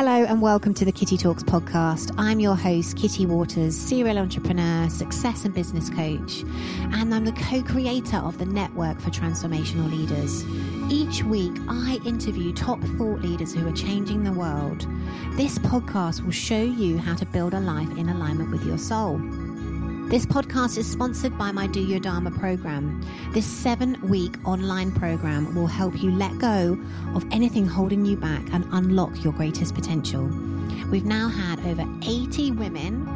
Hello and welcome to the Kitty Talks podcast. I'm your host, Kitty Waters, serial entrepreneur, success and business coach, and I'm the co creator of the Network for Transformational Leaders. Each week, I interview top thought leaders who are changing the world. This podcast will show you how to build a life in alignment with your soul. This podcast is sponsored by my Do Your Dharma program. This seven week online program will help you let go of anything holding you back and unlock your greatest potential. We've now had over 80 women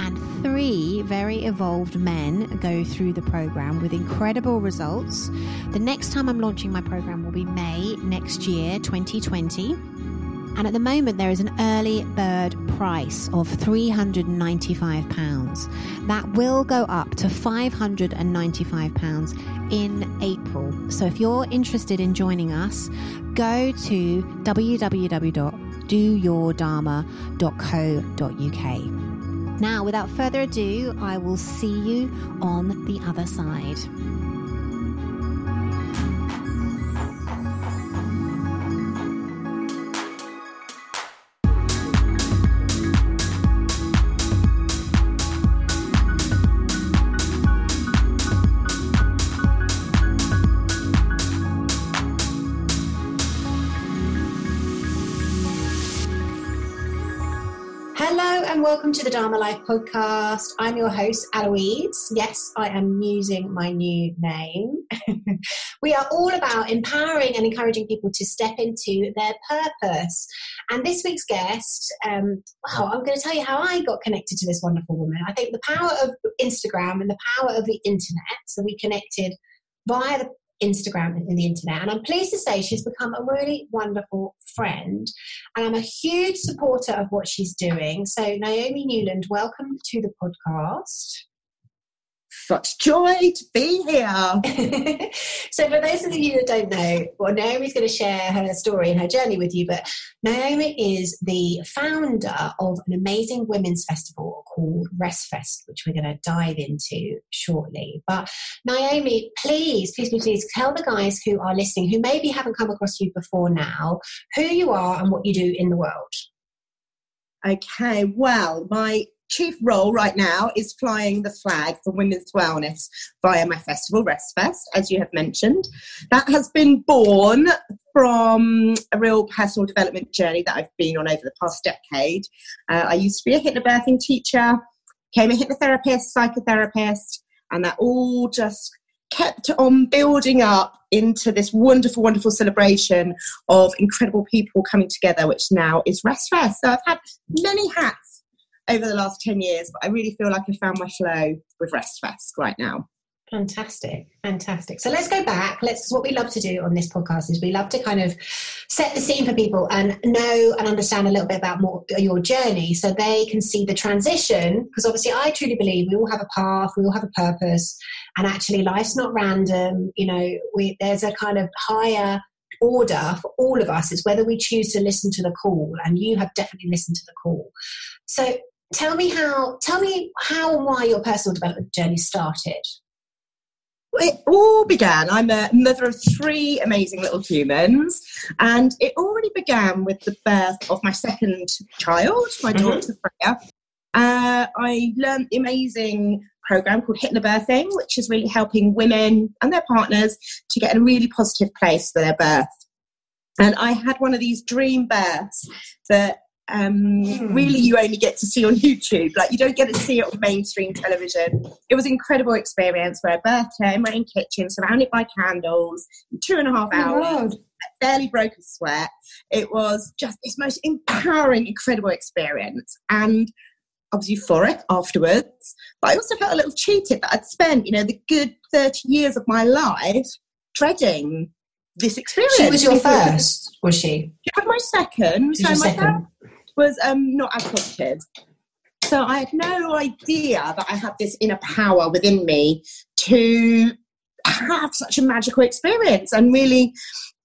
and three very evolved men go through the program with incredible results. The next time I'm launching my program will be May next year, 2020. And at the moment, there is an early bird price of £395. That will go up to £595 in April. So if you're interested in joining us, go to www.doyourdharma.co.uk. Now, without further ado, I will see you on the other side. Welcome to the Dharma Life podcast. I'm your host, Aloise. Yes, I am using my new name. we are all about empowering and encouraging people to step into their purpose. And this week's guest, um, wow, I'm going to tell you how I got connected to this wonderful woman. I think the power of Instagram and the power of the internet. So we connected via the Instagram and the internet. And I'm pleased to say she's become a really wonderful friend. And I'm a huge supporter of what she's doing. So, Naomi Newland, welcome to the podcast such joy to be here. so, for those of you that don't know, well, Naomi's going to share her story and her journey with you, but Naomi is the founder of an amazing women's festival called Restfest, which we're going to dive into shortly. But, Naomi, please, please, please, please tell the guys who are listening, who maybe haven't come across you before now, who you are and what you do in the world. Okay, well, my chief role right now is flying the flag for women's wellness via my festival, Restfest, as you have mentioned. That has been born from a real personal development journey that I've been on over the past decade. Uh, I used to be a hypnobirthing teacher, became a hypnotherapist, psychotherapist, and that all just kept on building up into this wonderful, wonderful celebration of incredible people coming together, which now is Restfest. So I've had many hats over the last 10 years, but I really feel like I found my flow with Restfest right now. Fantastic, fantastic. So let's go back. Let's what we love to do on this podcast is we love to kind of set the scene for people and know and understand a little bit about more your journey, so they can see the transition. Because obviously, I truly believe we all have a path, we all have a purpose, and actually, life's not random. You know, we, there's a kind of higher order for all of us. It's whether we choose to listen to the call, and you have definitely listened to the call. So tell me how tell me how and why your personal development journey started it all began. I'm a mother of three amazing little humans, and it already began with the birth of my second child, my mm-hmm. daughter Freya. Uh, I learned the amazing program called Hypnobirthing, which is really helping women and their partners to get in a really positive place for their birth. And I had one of these dream births that um, mm. really you only get to see on YouTube. Like you don't get to see it on mainstream television. It was an incredible experience for birthday in my own kitchen, surrounded by candles, two and a half oh hours. I barely broke a sweat. It was just this most empowering, incredible experience. And I was euphoric afterwards, but I also felt a little cheated that I'd spent, you know, the good 30 years of my life dreading this experience. She was your first, was she? She was my second. so my second was um, not as positive. So I had no idea that I had this inner power within me to have such a magical experience and really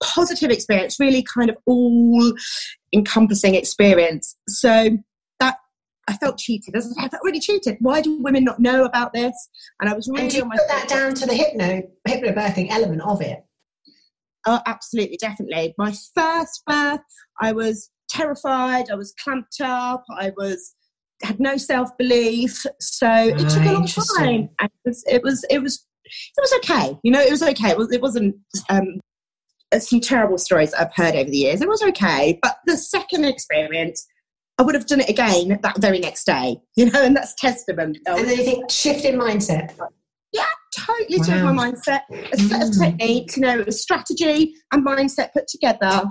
positive experience, really kind of all encompassing experience. So that I felt cheated. I felt really cheated. Why do women not know about this? And I was really and you put that down to the hypno hypnobirthing element of it. Oh, absolutely, definitely. My first birth, I was terrified. I was clamped up. I was had no self belief. So it took a long time. And it was, it was it was it was okay. You know, it was okay. It, was, it wasn't um, some terrible stories I've heard over the years. It was okay, but the second experience I would have done it again that very next day, you know, and that's testament. And then you think shift in mindset. Yeah, totally wow. changed my mindset. A set mm. of techniques, you know, a strategy and mindset put together.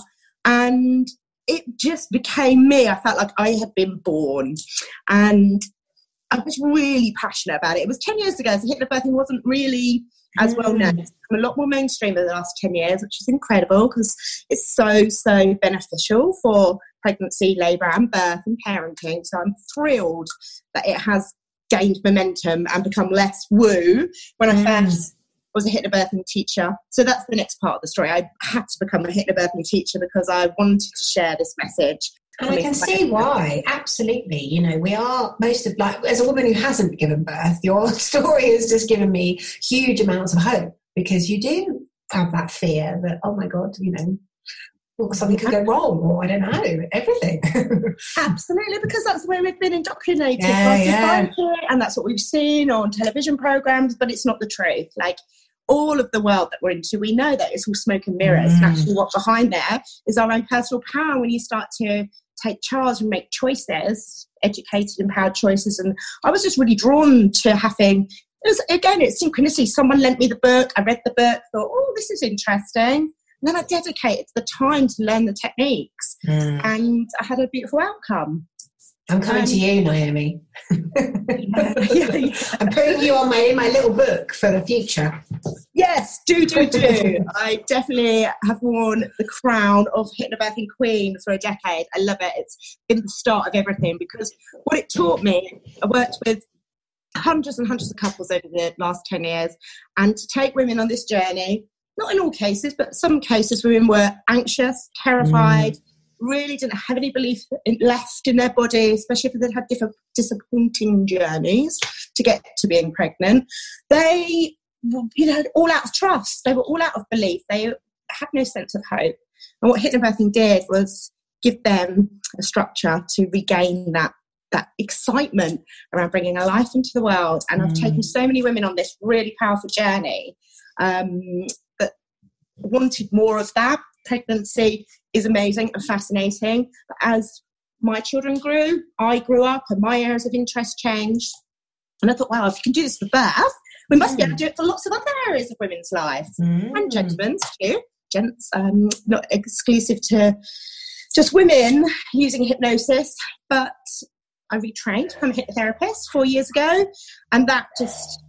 And it just became me. I felt like I had been born. And I was really passionate about it. It was 10 years ago, so hypnobirthing wasn't really as well known. It's become a lot more mainstream in the last 10 years, which is incredible because it's so, so beneficial for pregnancy, labour, and birth and parenting. So I'm thrilled that it has gained momentum and become less woo when I mm. first was a hypnobirthing teacher. So that's the next part of the story. I had to become a hypnobirthing teacher because I wanted to share this message and I can see why, absolutely. You know, we are most of like, as a woman who hasn't given birth, your story has just given me huge amounts of hope because you do have that fear that, oh my God, you know, something could go wrong or I don't know, everything. Absolutely, because that's the way we've been indoctrinated yeah, yeah. and that's what we've seen on television programs, but it's not the truth. Like all of the world that we're into, we know that it's all smoke and mirrors. Mm. And actually, what's behind there is our own personal power. When you start to take charge and make choices, educated, empowered choices. And I was just really drawn to having, it was, again, it's synchronicity. Someone lent me the book, I read the book, thought, oh, this is interesting. And then I dedicated the time to learn the techniques, mm. and I had a beautiful outcome. I'm coming um, to you, Naomi. I'm putting you on my my little book for the future. Yes, do do do. I definitely have worn the crown of hypnobirthing queen for a decade. I love it. It's been the start of everything because what it taught me. I worked with hundreds and hundreds of couples over the last ten years, and to take women on this journey. Not in all cases, but some cases, women were anxious, terrified. Mm really didn't have any belief in, left in their body, especially if they'd had different disappointing journeys to get to being pregnant. They, you know, all out of trust. They were all out of belief. They had no sense of hope. And what hypnobirthing did was give them a structure to regain that that excitement around bringing a life into the world. And mm. I've taken mm. so many women on this really powerful journey um, that wanted more of that pregnancy is amazing and fascinating. But as my children grew, I grew up and my areas of interest changed. And I thought, wow, if you can do this for birth, we must mm. be able to do it for lots of other areas of women's lives mm. and gentlemen's too. Gents, um, not exclusive to just women using hypnosis, but I retrained to become a hypnotherapist four years ago, and that just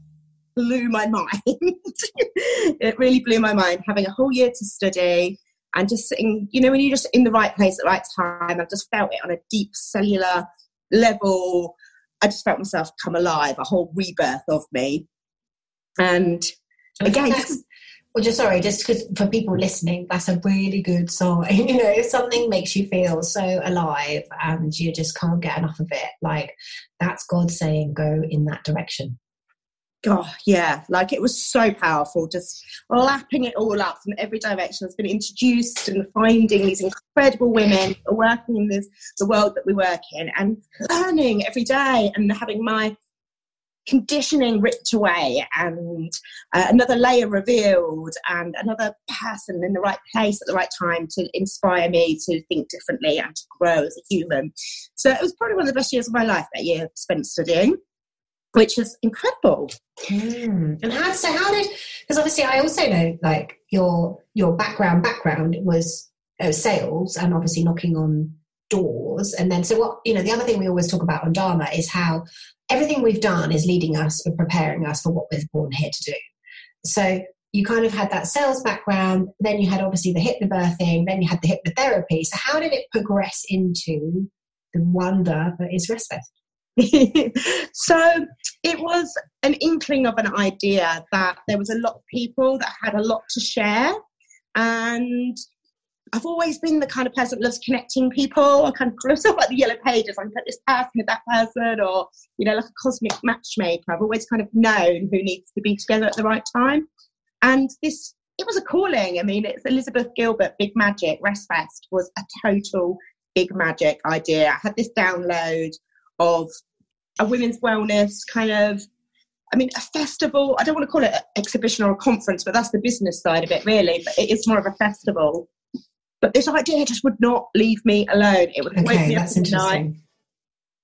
blew my mind. it really blew my mind having a whole year to study, and just sitting, you know, when you're just in the right place at the right time, I've just felt it on a deep cellular level. I just felt myself come alive, a whole rebirth of me. And again, well, just sorry, just because for people listening, that's a really good sign. You know, if something makes you feel so alive and you just can't get enough of it, like that's God saying, go in that direction oh yeah like it was so powerful just lapping it all up from every direction i've been introduced and finding these incredible women working in this the world that we work in and learning every day and having my conditioning ripped away and uh, another layer revealed and another person in the right place at the right time to inspire me to think differently and to grow as a human. So it was probably one of the best years of my life that year spent studying which is incredible. Mm. And how so? How did? Because obviously, I also know like your your background background was uh, sales and obviously knocking on doors. And then, so what you know, the other thing we always talk about on Dharma is how everything we've done is leading us and preparing us for what we're born here to do. So you kind of had that sales background, then you had obviously the hypnobirthing, then you had the hypnotherapy. So how did it progress into the wonder that is Restfest? so it was an inkling of an idea that there was a lot of people that had a lot to share and I've always been the kind of person that loves connecting people. I kind of close up like the yellow pages. I put this person with that person, or you know, like a cosmic matchmaker. I've always kind of known who needs to be together at the right time. And this, it was a calling. I mean, it's Elizabeth Gilbert, Big Magic, Rest Fest was a total big magic idea. I had this download of a women's wellness kind of I mean, a festival, I don't want to call it an exhibition or a conference, but that's the business side of it, really. But it is more of a festival. But this idea just would not leave me alone. It would Okay, wake me up at night.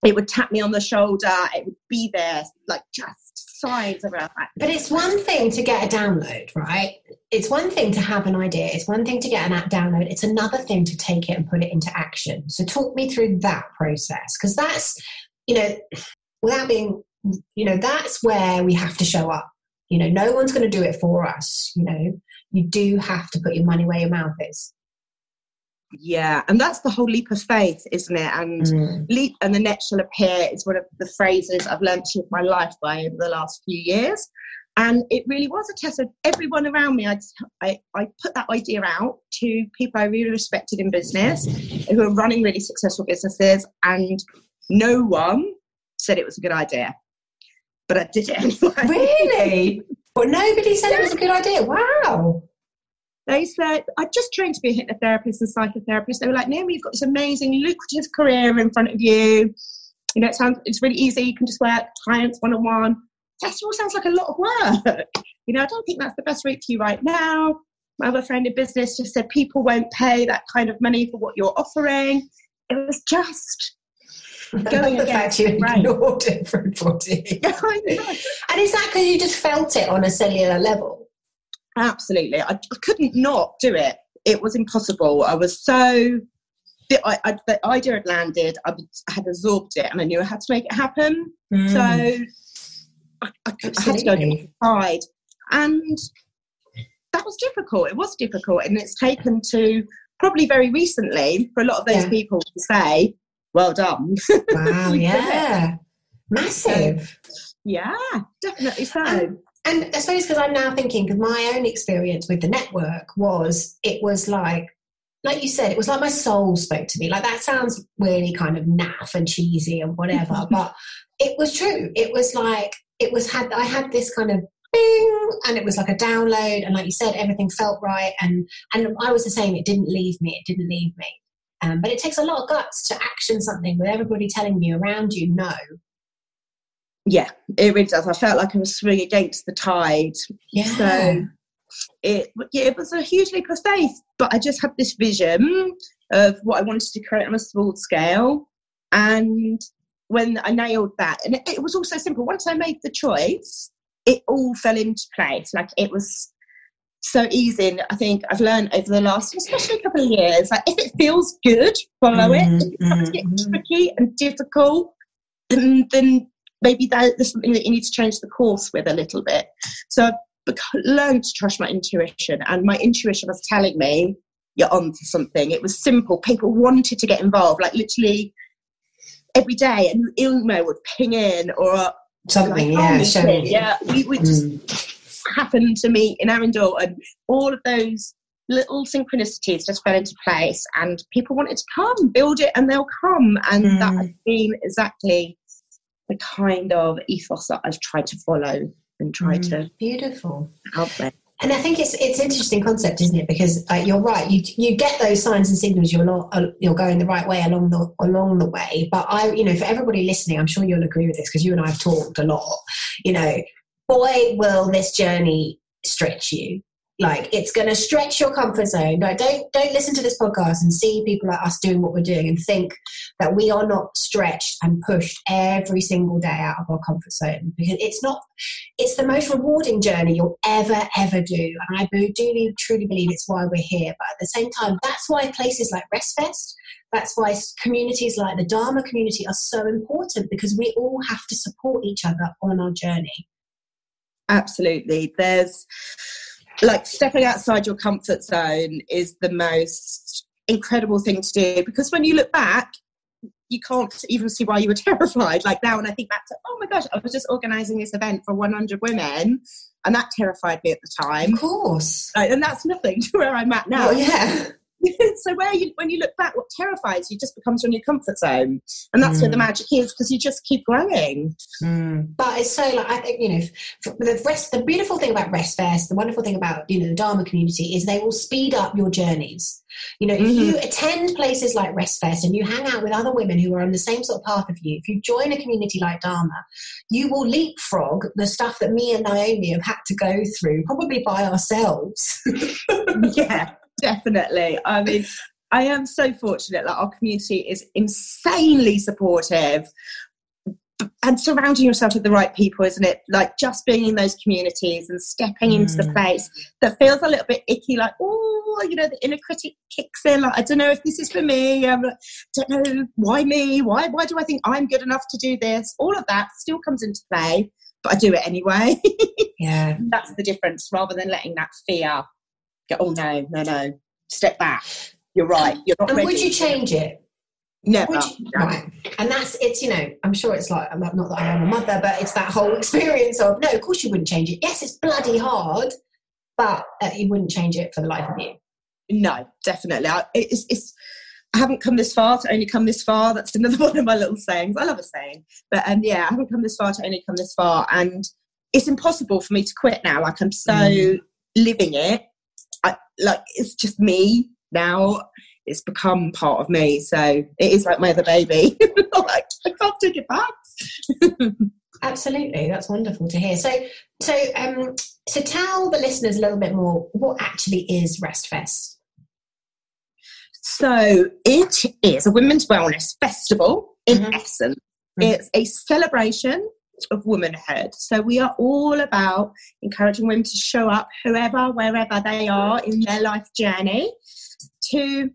It would tap me on the shoulder. It would be there, like just of that. But it's one thing to get a download, right? It's one thing to have an idea. It's one thing to get an app download. It's another thing to take it and put it into action. So talk me through that process because that's, you know, without being, you know, that's where we have to show up. You know, no one's going to do it for us. You know, you do have to put your money where your mouth is. Yeah, and that's the whole leap of faith, isn't it? And mm. leap and the net shall appear is one of the phrases I've learned to live my life by over the last few years. And it really was a test of everyone around me. I'd, I, I put that idea out to people I really respected in business who were running really successful businesses, and no one said it was a good idea. But I did it anyway. Really? But nobody said it was a good idea. Wow. They said, I just trained to be a hypnotherapist and psychotherapist. They were like, Naomi, you've got this amazing, lucrative career in front of you. You know, it sounds, it's really easy. You can just work clients one on one. That all sounds like a lot of work. You know, I don't think that's the best route for you right now. My other friend in business just said people won't pay that kind of money for what you're offering. It was just going the fact against you ignored everybody. And is that because you just felt it on a cellular level? Absolutely. I, I couldn't not do it. It was impossible. I was so. The, I, I, the idea had landed. I, had absorbed it, and I knew I had to make it happen. Hmm. So I, I, had to go Absolutely. inside, and that was difficult. It was difficult, and it's taken to probably very recently for a lot of those Yeah. people to say, "Well done." wow, yeah. Massive. yeah, definitely so. And, and I suppose because I'm now thinking, because my own experience with the network was, it was like, like you said, it was like my soul spoke to me. Like that sounds really kind of naff and cheesy and whatever, but it was true. It was like, it was had, I had this kind of bing and it was like a download. And like you said, everything felt right. And, and I was the same. It didn't leave me. It didn't leave me. Um, but it takes a lot of guts to action something with everybody telling you around you no. Yeah, it really does. I felt like I was swimming against the tide Yeah. So it yeah, it was a huge leap of faith, but I just had this vision of what I wanted to create on a small scale. And when I nailed that, and it, it was also simple. Once I made the choice, it all fell into place. Like it was so easy. And I think I've learned over the last, especially a couple of years, like if it feels good, follow it. If it starts to get Mhm, mhm. tricky and difficult, then, then maybe that, there's something that you need to change the course with a little bit. So I've learned to trust my intuition, and my intuition was telling me you're on to something. It was simple. People wanted to get involved, like literally every day. An email would ping in, or Something, like, yeah, oh, me showing too. you. yeah. We would just Mm. happened to meet in Arundel, and all of those little synchronicities just fell into place. And people wanted to come, build it, and they'll come. And that Mm. has been exactly the kind of ethos that I've tried to follow and try Mm. to Beautiful. help with. And I think it's it's an interesting concept, isn't it? Because uh, you're right. You you get those signs and signals you're not uh, you're going the right way along the along the way. But I, you know, for everybody listening, I'm sure you'll agree with this because you and I have talked a lot. You know, boy, will this journey stretch you. Like it's going to stretch your comfort zone. No, don't don't listen to this podcast and see people like us doing what we're doing and think that we are not stretched and pushed every single day out of our comfort zone because it's not it's the most rewarding journey you'll ever ever do and i do truly believe it's why we're here but at the same time that's why places like restfest that's why communities like the dharma community are so important because we all have to support each other on our journey Absolutely. There's like stepping outside your comfort zone is the most incredible thing to do because when you look back, you can't even see why you were terrified. Like now, and I think back to, oh my gosh, I was just organizing this event for 100 women, and that terrified me at the time. of course Like, and that's nothing to where I'm at now. well, yeah so where you, when you look back, what terrifies you just becomes your new comfort zone, and that's mm. where the mm. magic is because you just keep growing. Mm. But it's so like I think you know the rest. The beautiful thing about Rest Fest, the wonderful thing about you know the Dharma community is they will speed up your journeys. You know, if mm-hmm. you attend places like Rest Fest and you hang out with other women who are on the same sort of path of you, if you join a community like Dharma, you will leapfrog the stuff that me and Naomi have had to go through, probably by ourselves. yeah, definitely. I mean, I am so fortunate that our community is insanely supportive and surrounding yourself with the right people, isn't it? Like just being in those communities and stepping into the mm. place that feels a little bit icky, like, oh, you know, the inner critic kicks in. Like, I don't know if this is for me. I don't know why me. Why? Why do I think I'm good enough to do this? All of that still comes into play, but I do it anyway. yeah, that's the difference. Rather than letting that fear go, oh no, no, no, step back. You're right. You're not. And ready. would you change it? Never. You, right. And that's, it's, you know, I'm sure it's like, not, not that I am a mother, but it's that whole experience of, no, of course you wouldn't change it. Yes, it's bloody hard, but uh, you wouldn't change it for the life of you. No, definitely. I, it's, it's, I haven't come this far to only come this far. That's another one of my little sayings. I love a saying. But um, yeah, I haven't come this far to only come this far. And it's impossible for me to quit now. Like I'm so mm. living it. I, like it's just me now it's become part of me. So it is like my other baby. like, I can't take it back. Absolutely, that's wonderful to hear. So, so, um, so tell the listeners a little bit more what actually is RestFest. So it is a women's wellness festival in mm-hmm. essence. Mm-hmm. It's a celebration of womanhood. So we are all about encouraging women to show up, whoever, wherever they are in their life journey, to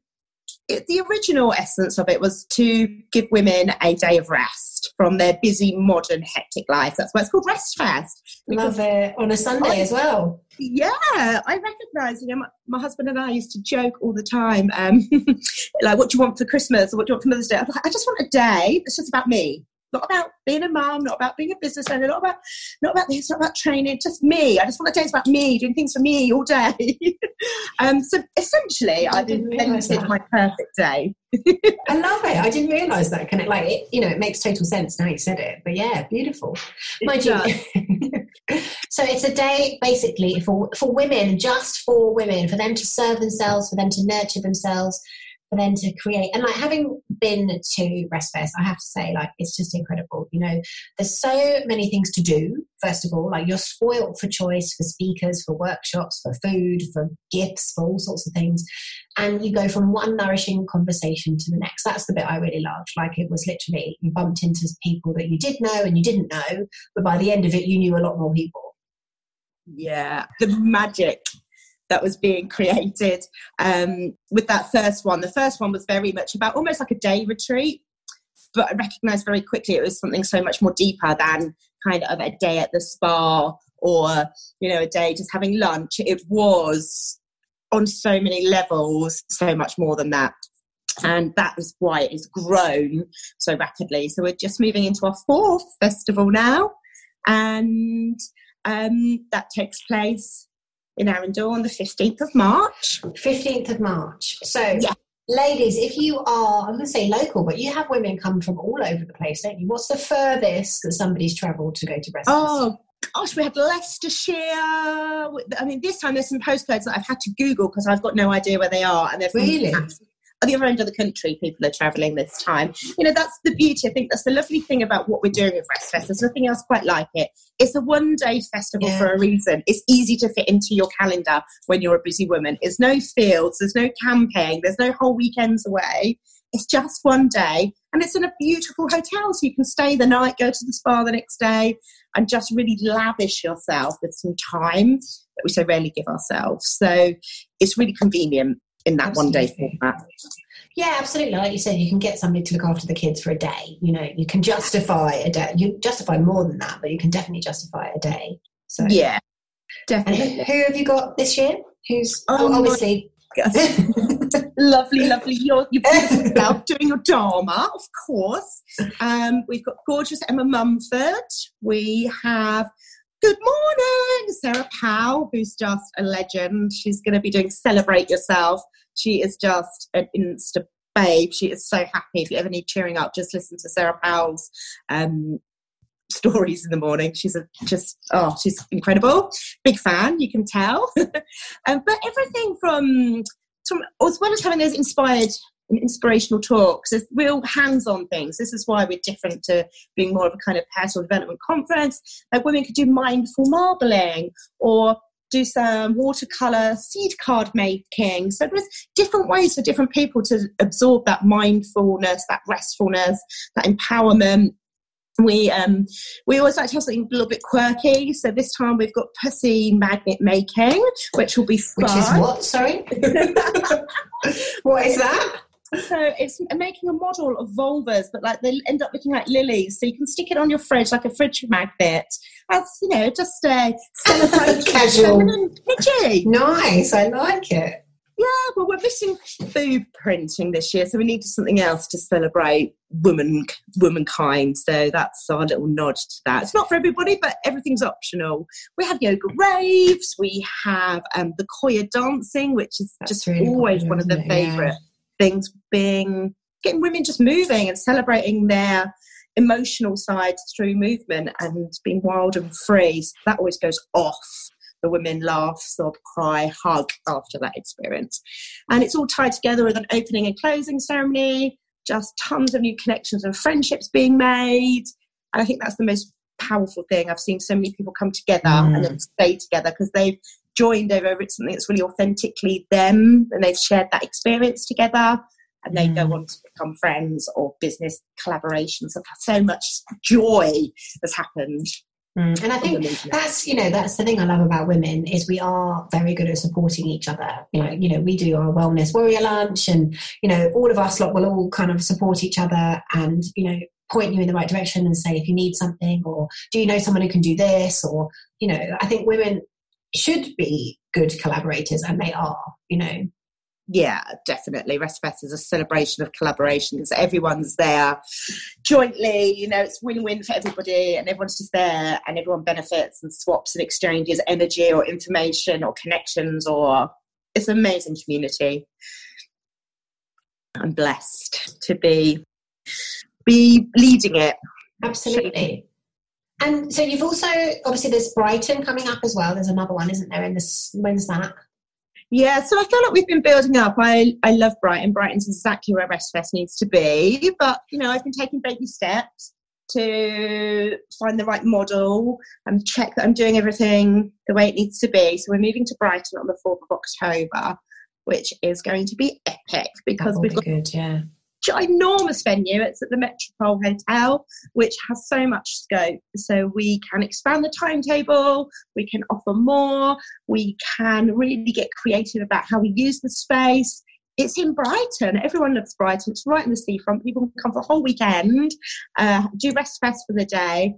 it, the original essence of it was to give women a day of rest from their busy, modern, hectic life. That's why it's called Rest Fest. Love it on a Sunday I, as well. Yeah, I recognise. You know, my, my, husband and I used to joke all the time, um, like, "What do you want for Christmas? or what do you want for Mother's Day?" I'm like, I just want a day that's just about me not about being a mum, not about being a business owner, not about not about this, not about training, just me. I just want to day about me, doing things for me all day. um, so essentially, I've invented my perfect day. I love it. I didn't realise that. Can it like it, you know, it makes total sense now you said it. But yeah, beautiful. My job. so it's a day basically for for women, just for women, for them to serve themselves, for them to nurture themselves, for them to create and like having been to Restfest, I have to say, like it's just incredible. You know, there's so many things to do. First of all, like you're spoilt for choice for speakers, for workshops, for food, for gifts, for all sorts of things. And you go from one nourishing conversation to the next. That's the bit I really loved. Like it was literally you bumped into people that you did know and you didn't know, but by the end of it you knew a lot more people. Yeah, the magic that was being created um, with that first one. The first one was very much about almost like a day retreat, but I recognized very quickly it was something so much more deeper than kind of a day at the spa or, you know, a day just having lunch. It was on so many levels, so much more than that. And that is why it has grown so rapidly. So we're just moving into our fourth festival now. And um, that takes place in Arundel on the 15th of March. 15th of March. So, yeah. ladies, if you are, I'm going to say local, but you have women come from all over the place, don't you? What's the furthest that somebody's travelled to go to Brest? Oh, gosh, we had Leicestershire. I mean, this time there's some postcodes that I've had to Google because I've got no idea where they are. And they're really? At the other end of the country, people are travelling this time. You know, that's the beauty. I think that's the lovely thing about what we're doing with Restfest. There's nothing else quite like it. It's a one day festival yeah. for a reason. It's easy to fit into your calendar when you're a busy woman. It's no fields, there's no camping, there's no whole weekends away. It's just one day and it's in a beautiful hotel so you can stay the night, go to the spa the next day and just really lavish yourself with some time that we so rarely give ourselves. So it's really convenient in that absolutely. one day format. Yeah, absolutely. Like you said, you can get somebody to look after the kids for a day. You know, you can justify a day. You justify more than that, but you can definitely justify a day. So yeah, definitely. And who have you got this year? Who's oh, obviously. lovely, lovely. You're, you're yourself doing your Dharma, of course. Um, we've got gorgeous Emma Mumford. We have good morning, Sarah Powell, who's just a legend. She's going to be doing Celebrate Yourself. She is just an insta babe. She is so happy. If you ever need cheering up, just listen to Sarah Powell's um, stories in the morning. She's a, just, oh, she's incredible. Big fan, you can tell. um, but everything from, from, as well as having those inspired and inspirational talks, there's real hands-on things. This is why we're different to being more of a kind of personal development conference. Like women could do mindful marbling or do some watercolor seed card making. So there's different ways for different people to absorb that mindfulness, that restfulness, that empowerment we um we always like to have something a little bit quirky so this time we've got pussy magnet making which will be fun. which is what sorry what is that so it's making a model of vulvas but like they end up looking like lilies so you can stick it on your fridge like a fridge magnet as you know just a casual nice i like it yeah, well, we're missing food printing this year, so we needed something else to celebrate woman womankind. So that's our little nod to that. It's not for everybody, but everything's optional. We have yoga raves. We have um, the Qoya dancing, which is that's just really always one of the favourite. Things. Being getting women just moving and celebrating their emotional sides through movement and being wild and free. So that always goes off the women laugh, sob, cry, hug after that experience. And it's all tied together with an opening and closing ceremony, just tons of new connections and friendships being made. And I think that's the most powerful thing. I've seen so many people come together mm. and then stay together because they've joined over something that's really authentically them and they've shared that experience together and they mm. go on to become friends or business collaborations. I've had so much joy has happened Mm. And I think that's you know that's the thing I love about women is we are very good at supporting each other. You know, you know we do our wellness warrior lunch, and you know all of us lot will all kind of support each other, and you know point you in the right direction and say if you need something, or do you know someone who can do this, or you know I think women should be good collaborators, and they are. You know, yeah, definitely. RestFest is a celebration of collaboration because everyone's there jointly. You know, it's win-win for everybody, and everyone's just there, and everyone benefits and swaps and exchanges energy or information or connections. Or it's an amazing community. I'm blessed to be be leading it. Absolutely. And so you've also obviously there's Brighton coming up as well. There's another one, isn't there? In this when's that? Yeah, so I feel like we've been building up. I, I love Brighton. Brighton's exactly where RestFest needs to be. But, you know, I've been taking baby steps to find the right model and check that I'm doing everything the way it needs to be. So we're moving to Brighton on the 4th of October, which is going to be epic because we've got good, yeah ginormous venue. It's at the Metropole Hotel, which has so much scope. So we can expand the timetable, we can offer more, we can really get creative about how we use the space. It's in Brighton. Everyone loves Brighton. It's right in the seafront. People can come for a whole weekend, uh, do RestFest for the day.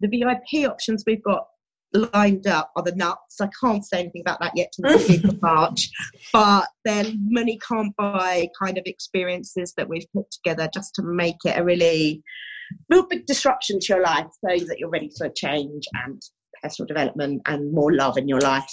The VIP options we've got lined up are the nuts. I can't say anything about that yet till the 5th of March, but then money can't buy kind of experiences that we've put together just to make it a really real big disruption to your life so that you're ready for change and personal development and more love in your life.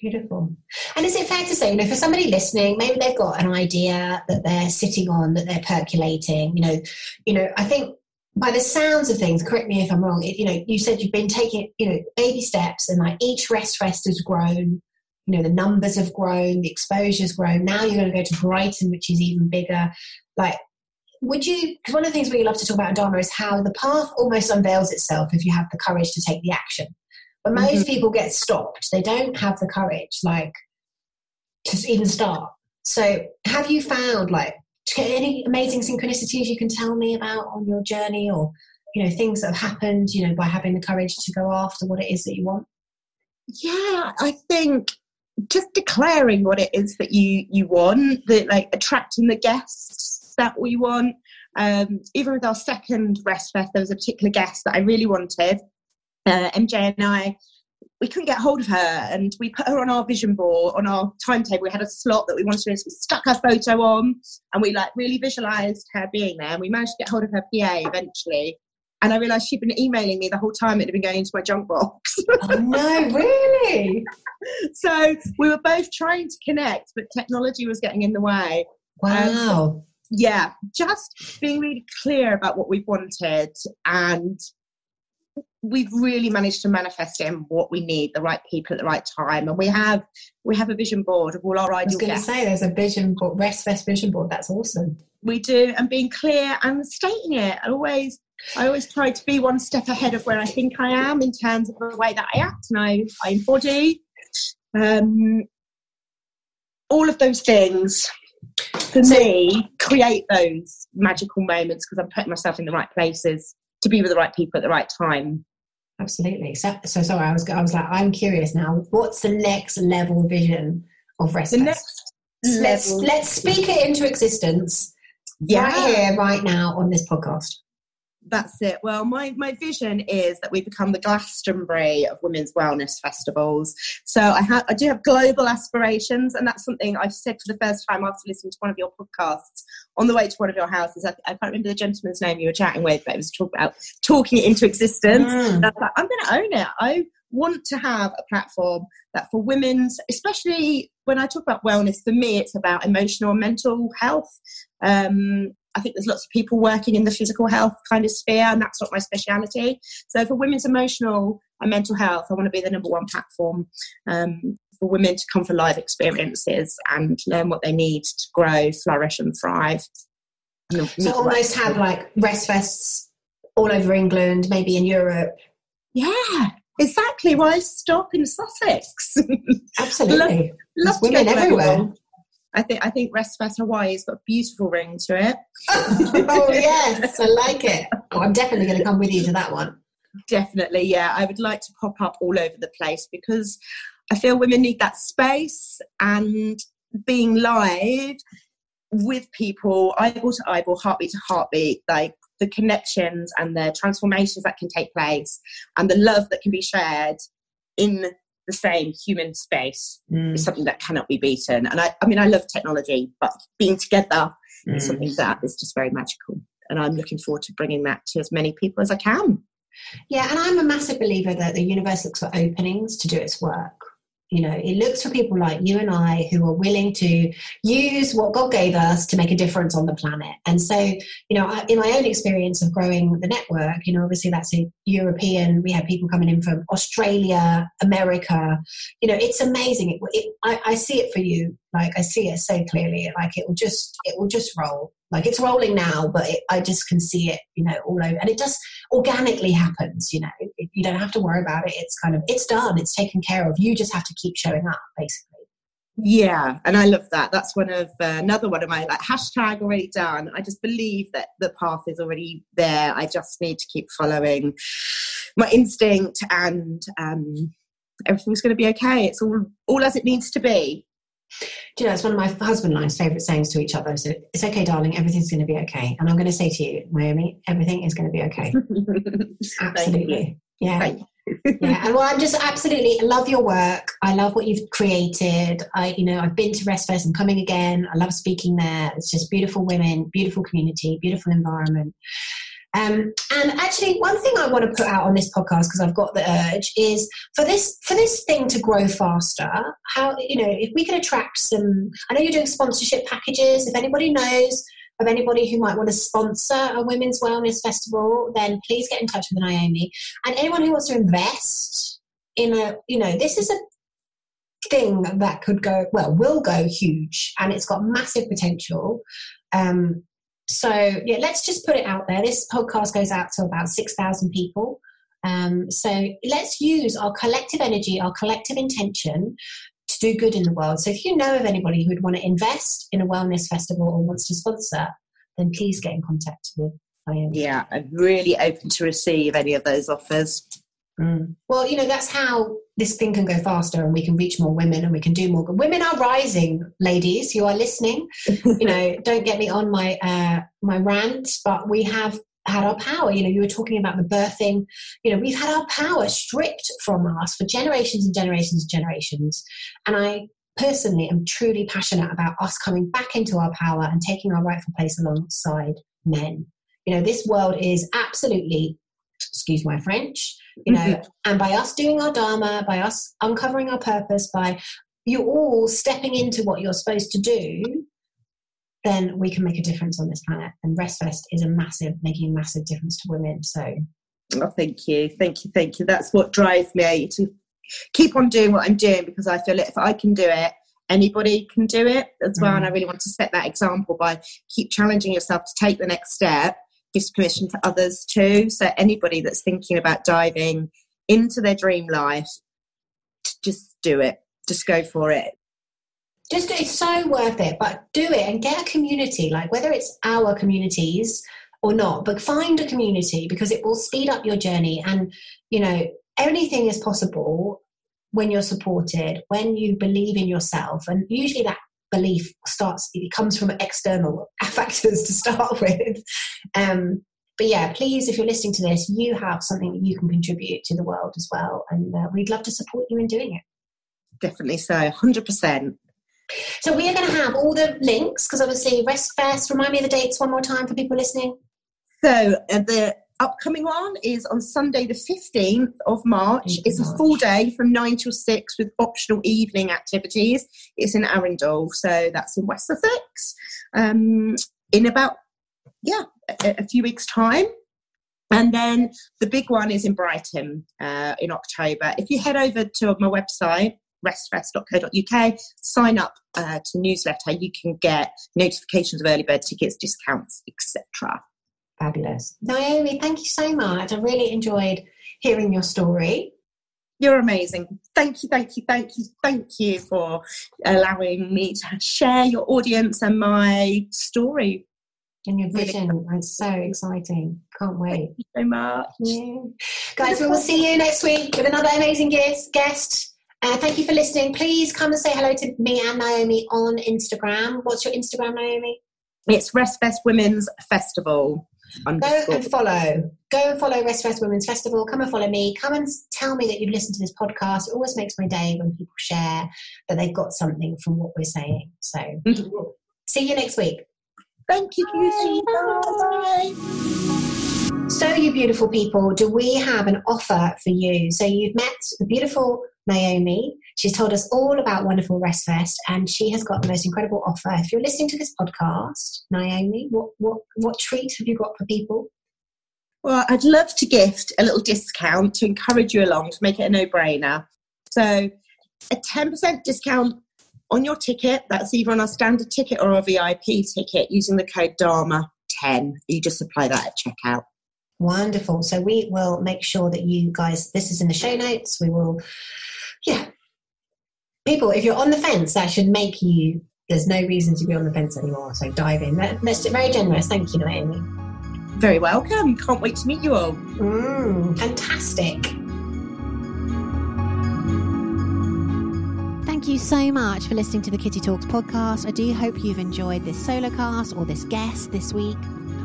Beautiful. And is it fair to say, you know, for somebody listening, maybe they've got an idea that they're sitting on, that they're percolating, you know, you know, I think by the sounds of things, correct me if I'm wrong. If, you know, you said you've been taking, you know, baby steps, and like each rest rest has grown. You know, the numbers have grown, the exposure's grown. Now you're going to go to Brighton, which is even bigger. Like, would you? Because one of the things we love to talk about in Dharma is how the path almost unveils itself if you have the courage to take the action. But most mm-hmm. people get stopped; they don't have the courage, like, to even start. So, have you found like any amazing synchronicities you can tell me about on your journey or you know things that have happened you know by having the courage to go after what it is that you want? Yeah i think just declaring what it is that you you want that like attracting the guests that we want. Um, even with our second rest fest there was a particular guest that i really wanted. Uh, mj and i we couldn't get hold of her and we put her on our vision board on our timetable we had a slot that we wanted to do so we stuck her photo on and we like really visualized her being there and we managed to get hold of her pa eventually and I realised she'd been emailing me the whole time. It had been going into my junk box. oh no, really? so we were both trying to connect, but technology was getting in the way. Wow. Um, yeah, just being really clear about what we wanted and we've really managed to manifest in what we need the right people at the right time. And we have we have a vision board of all our ideal I was going to say there's a vision board Restfest vision board that's awesome. We do and being clear and stating it. I always I always try to be one step ahead of where I think I am in terms of the way that I act and I, I embody um, all of those things. For so, me create those magical moments because I'm putting myself in the right places to be with the right people at the right time. Absolutely. So, so sorry, I was I was like, I'm curious now. What's the next level vision of Rest? The next let's, level. Let's speak it into existence. Yeah. Right here, right now, on this podcast that's it. Well, my, my vision is that we become the Glastonbury of women's wellness festivals. So I, ha- I do have global aspirations, and that's something I've said for the first time after listening to one of your podcasts on the way to one of your houses. I, I can't remember the gentleman's name you were chatting with, but it was talk about talking it into existence. Mm. Like, I'm going to own it. I want to have a platform that for women's, especially when I talk about wellness, for me, it's about emotional and mental health. Um, I think there's lots of people working in the physical health kind of sphere, and that's not my speciality. So for women's emotional and mental health, I want to be the number one platform um, for women to come for live experiences and learn what they need to grow, flourish, and thrive. so almost have like rest fests all over England, maybe in Europe. Yeah, exactly. Why stop in Sussex? Absolutely. love, love women everywhere. I think I think Restfest Hawaii has got a beautiful ring to it. oh yes, I like it. Oh, I'm definitely going to come with you to that one. Definitely, yeah. I would like to pop up all over the place because I feel women need that space and being live with people, eyeball to eyeball, heartbeat to heartbeat, like the connections and the transformations that can take place and the love that can be shared in the same human space mm. is something that cannot be beaten. And I, I mean, I love technology, but being together mm. is something that is just very magical. And I'm looking forward to bringing that to as many people as I can. Yeah, and I'm a massive believer that the universe looks for openings to do its work. You know, it looks for people like you and I who are willing to use what God gave us to make a difference on the planet. And so, you know, in my own experience of growing the network, you know, obviously that's a European, we had people coming in from Australia, America. You know, it's amazing. It, it, I, I see it for you. Like, I see it so clearly. Like, it will just, it will just roll. Like it's rolling now, but it, I just can see it, you know, all over. And it just organically happens, you know. It, you don't have to worry about it. It's kind of, it's done. It's taken care of. You just have to keep showing up, basically. Yeah, and I love that. That's one of uh, another one of my like hashtag already done. I just believe that the path is already there. I just need to keep following my instinct, and um, everything's going to be okay. It's all all as it needs to be. Do you know, it's one of my husband and I's favourite sayings to each other. So it's okay, darling, everything's going to be okay. And I'm going to say to you, Naomi, everything is going to be okay. absolutely. Yeah. yeah. And well, I'm just absolutely love your work. I love what you've created. I, you know, I've been to Restfest. I'm coming again. I love speaking there. It's just beautiful women, beautiful community, beautiful environment. Um, and actually, one thing I want to put out on this podcast because I've got the urge is for this for this thing to grow faster. How you know if we can attract some? I know you're doing sponsorship packages. If anybody knows of anybody who might want to sponsor a women's wellness festival, then please get in touch with Naomi. And anyone who wants to invest in a, you know, this is a thing that could go well, will go huge, and it's got massive potential. Um, so yeah, let's just put it out there. This podcast goes out to about six thousand people. Um, so let's use our collective energy, our collective intention to do good in the world. So if you know of anybody who would want to invest in a wellness festival or wants to sponsor, then please get in contact with Naomi. Yeah, I'm really open to receive any of those offers. Mm. Well, you know, that's how this thing can go faster and we can reach more women and we can do more. Women are rising, ladies, you are listening. you know, don't get me on my uh, my rant, but we have had our power. You know, you were talking about the birthing. You know, we've had our power stripped from us for generations and generations and generations. And I personally am truly passionate about us coming back into our power and taking our rightful place alongside men. You know, this world is absolutely excuse my French, you know, Mhm. and by us doing our Dharma, by us uncovering our purpose, by you all stepping into what you're supposed to do, then we can make a difference on this planet. And RestFest is a massive, making a massive difference to women. So Oh, thank you, thank you, thank you. That's what drives me to keep on doing what I'm doing because I feel if I can do it, anybody can do it as well. And I really want to set that example by keep challenging yourself to take the next step, gives permission to others too. So anybody that's thinking about diving into their dream life, just do it. Just go for it. just it's so worth it but do it and get a community like whether it's our communities or not but find a community because it will speed up your journey and you know anything is possible when you're supported when you believe in yourself and usually that belief starts it comes from external factors to start with um but yeah please if you're listening to this you have something that you can contribute to the world as well and uh, we'd love to support you in doing it Definitely so, 100%. So we are going to have all the links because obviously Rest Fest. Remind me of the dates one more time for people listening. So uh, the upcoming one is on Sunday, the 15th of March. Thank It's a full day from 9 till 6 with optional evening activities. It's in Arundel, so that's in West Sussex. Um, in about, yeah, a, a few weeks' time. And then the big one is in Brighton uh, in October. If you head over to my website, restfest.co.uk, sign up uh, to newsletter, you can get notifications of early bird tickets, discounts, etc. Fabulous. Naomi, thank you so much. I really enjoyed hearing your story. You're amazing. Thank you, thank you, thank you, thank you for allowing me to share your audience and my story And your Really vision is so exciting. Can't wait. so much. Yeah. Guys, we will see you next week with another amazing guest. guest. Uh, thank you for listening. Please come and say hello to me and Naomi on Instagram. What's your Instagram, Naomi? It's Rest Restfest Women's Festival. Go and follow. Go and follow Restfest Women's Festival. Come and follow me. Come and tell me that you've listened to this podcast. It always makes my day when people share that they've got something from what we're saying. So mm-hmm. see you next week. Thank you, Lucy. Bye. So, you beautiful people, do we have an offer for you? So, you've met the beautiful Naomi. She's told us all about Wonderful Rest Fest, and she has got the most incredible offer. If you're listening to this podcast, Naomi, what, what, what treat have you got for people? Well, I'd love to gift a little discount to encourage you along to make it a no brainer. So, a 10% discount on your ticket. That's either on our standard ticket or our VIP ticket using the code DHARMA10. You just apply that at checkout. Wonderful. So we will make sure that you guys, this is in the show notes. We will, yeah. People, if you're on the fence, that should make you, there's no reason to be on the fence anymore. So dive in. That, that's very generous. Thank you, Naomi. Very welcome. Can't wait to meet you all. Mm, fantastic. Thank you so much for listening to the Kitty Talks podcast. I do hope you've enjoyed this solo cast or this guest this week.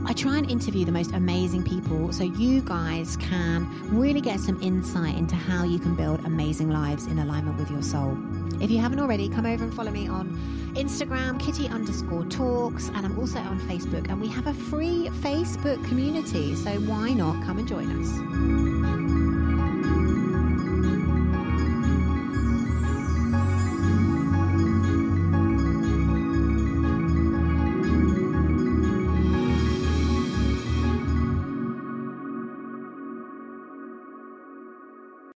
I try and interview the most amazing people so you guys can really get some insight into how you can build amazing lives in alignment with your soul. If you haven't already, come over and follow me on Instagram, kitty underscore talks, and I'm also on Facebook. And we have a free Facebook community, so why not come and join us?